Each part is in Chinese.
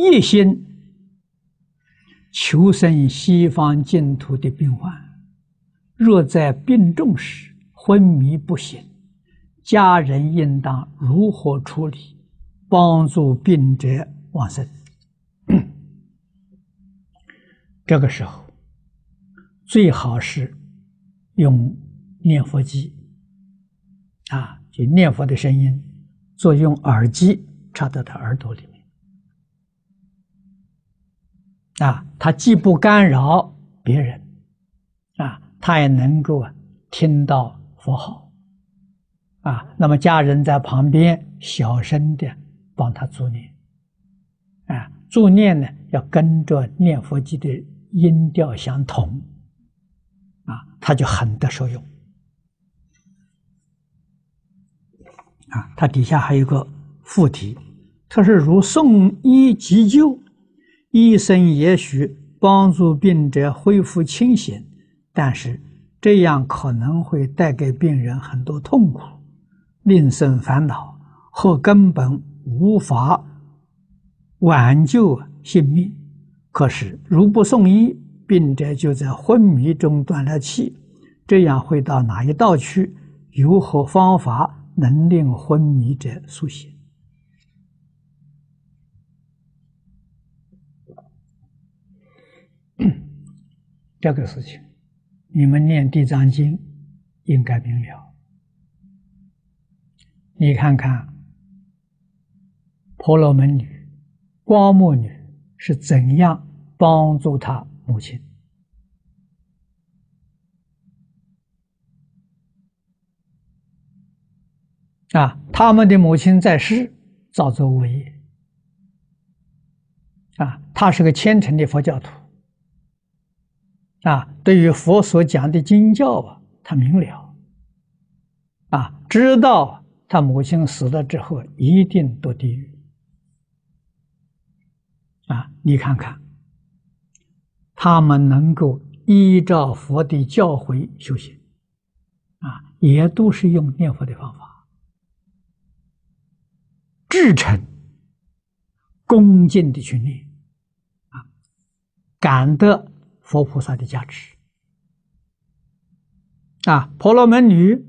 一心求生西方净土的病患，若在病重时昏迷不醒，家人应当如何处理，帮助病者往生？这个时候，最好是用念佛机，啊，就念佛的声音，作用耳机插到他耳朵里面，啊，他既不干扰别人，啊，他也能够听到佛号，啊，那么家人在旁边小声的帮他助念，啊，助念呢要跟着念佛机的。音调相同，啊，他就很得受用，啊，它底下还有个附题，它是如送医急救，医生也许帮助病者恢复清醒，但是这样可能会带给病人很多痛苦，令生烦恼，或根本无法挽救性命。可是，如不送医，病者就在昏迷中断了气，这样会到哪一道去？有何方法能令昏迷者苏醒？这个事情，你们念《地藏经》应该明了。你看看，婆罗门女、光目女。是怎样帮助他母亲？啊，他们的母亲在世造作恶业，啊，他是个虔诚的佛教徒，啊，对于佛所讲的经教啊，他明了，啊，知道他母亲死了之后一定堕地狱。啊，你看看，他们能够依照佛的教诲修行，啊，也都是用念佛的方法，至诚、恭敬的去念，啊，感得佛菩萨的加持，啊，婆罗门女，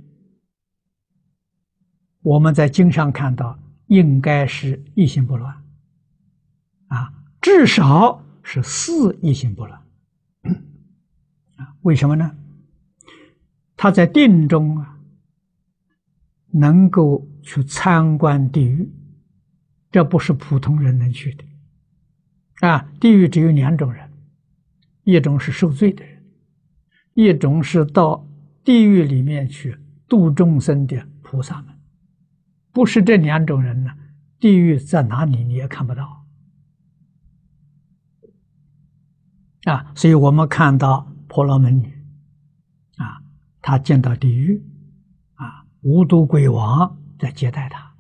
我们在经上看到，应该是一心不乱，啊。至少是四一心不乱，啊，为什么呢？他在定中啊，能够去参观地狱，这不是普通人能去的，啊，地狱只有两种人，一种是受罪的人，一种是到地狱里面去度众生的菩萨们，不是这两种人呢，地狱在哪里你也看不到。啊，所以我们看到婆罗门女，啊，她见到地狱，啊，无毒鬼王在接待她，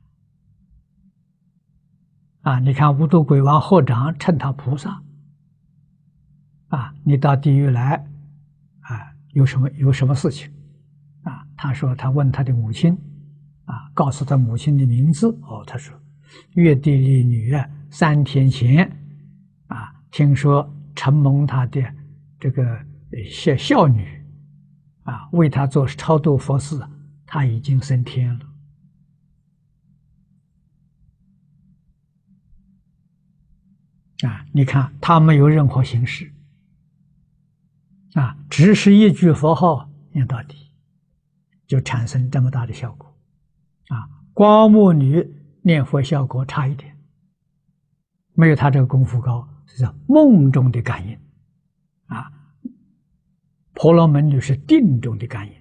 啊，你看无毒鬼王合掌称他菩萨，啊，你到地狱来，啊，有什么有什么事情？啊，他说他问他的母亲，啊，告诉他母亲的名字，哦，他说，月地利女啊，三天前，啊，听说。承蒙他的这个孝孝女啊，为他做超度佛事，他已经升天了。啊，你看他没有任何形式，啊，只是一句佛号念到底，就产生这么大的效果。啊，光目女念佛效果差一点，没有他这个功夫高。是梦中的感应，啊，婆罗门女是定中的感应，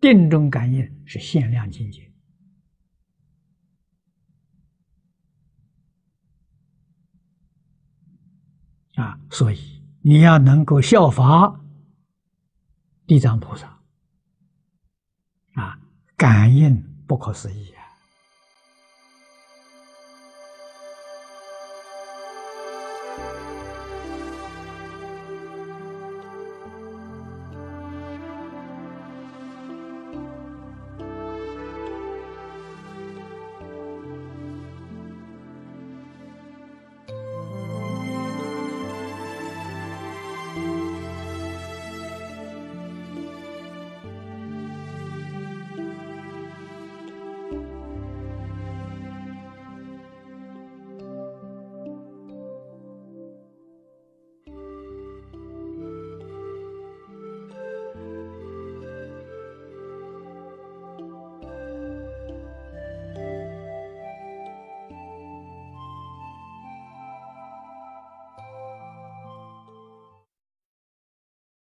定中感应是限量境界，啊，所以你要能够效法地藏菩萨，啊，感应不可思议。